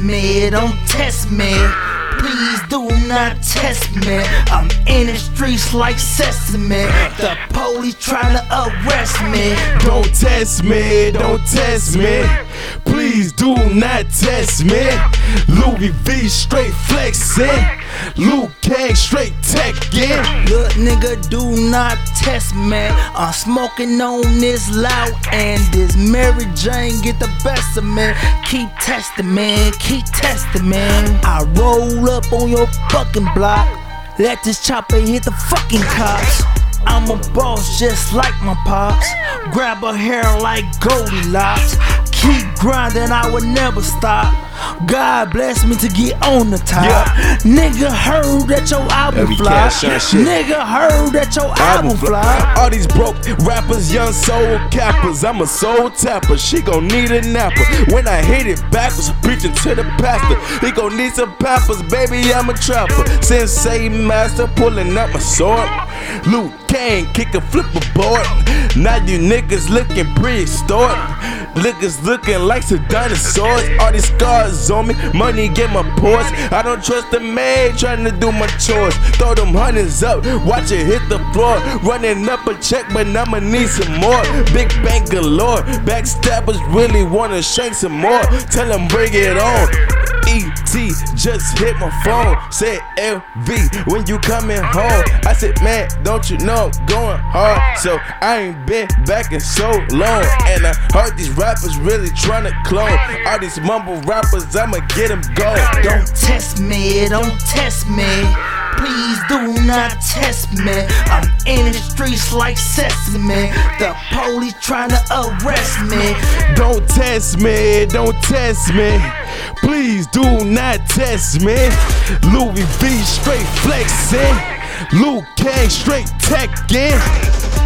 me, don't test me. Please do not test me. I'm in the streets like sesame. The police trying to arrest me. Don't test me, don't test me. Please do not test me. Louis V straight flexing. Lu Kang straight techin'. Good nigga, do not test man. I'm smoking on this loud and this Mary Jane get the best of me. Keep testing man. keep testing man. I roll up on your fucking block. Let this chopper hit the fucking cops. I'm a boss just like my pops. Grab a hair like Goldilocks. Keep grinding, I would never stop. God bless me to get on the top. Yeah. Nigga heard that your album Every flop. cash shine shit. Nigga heard that your album Album flop. All these broke rappers, young soul cappers. I'm a soul tapper. She gon' need a napper. When I hit it backwards, preaching to the pastor. He gon' need some pappers, baby. I'm a trapper. Sensei master, pulling up my sword. Lu Kang, kick a flipper board. Now you niggas looking prehistoric. Niggas looking like some dinosaurs. All these scars on me, money get my pores. I don't trust the maid trying to do my chores. Throw them hundreds up, watch it hit the floor. Running up a check, but I'ma need some more. Big bank galore. Backstabbers really wanna shank some more. Tell them bring it on. ET just hit my phone. Said LV when you coming home. I said, man, don't you know I'm going hard? So I ain't been back in so long. And I heard these rappers really trying to clone. All these mumble rappers, I'ma get them going. Don't test me, don't test me. Please do not test me. I'm in the streets like sesame. The police trying to arrest me. Don't test me, don't test me. Please do not test me. Louis V straight flexing. Lu Kang straight techin'.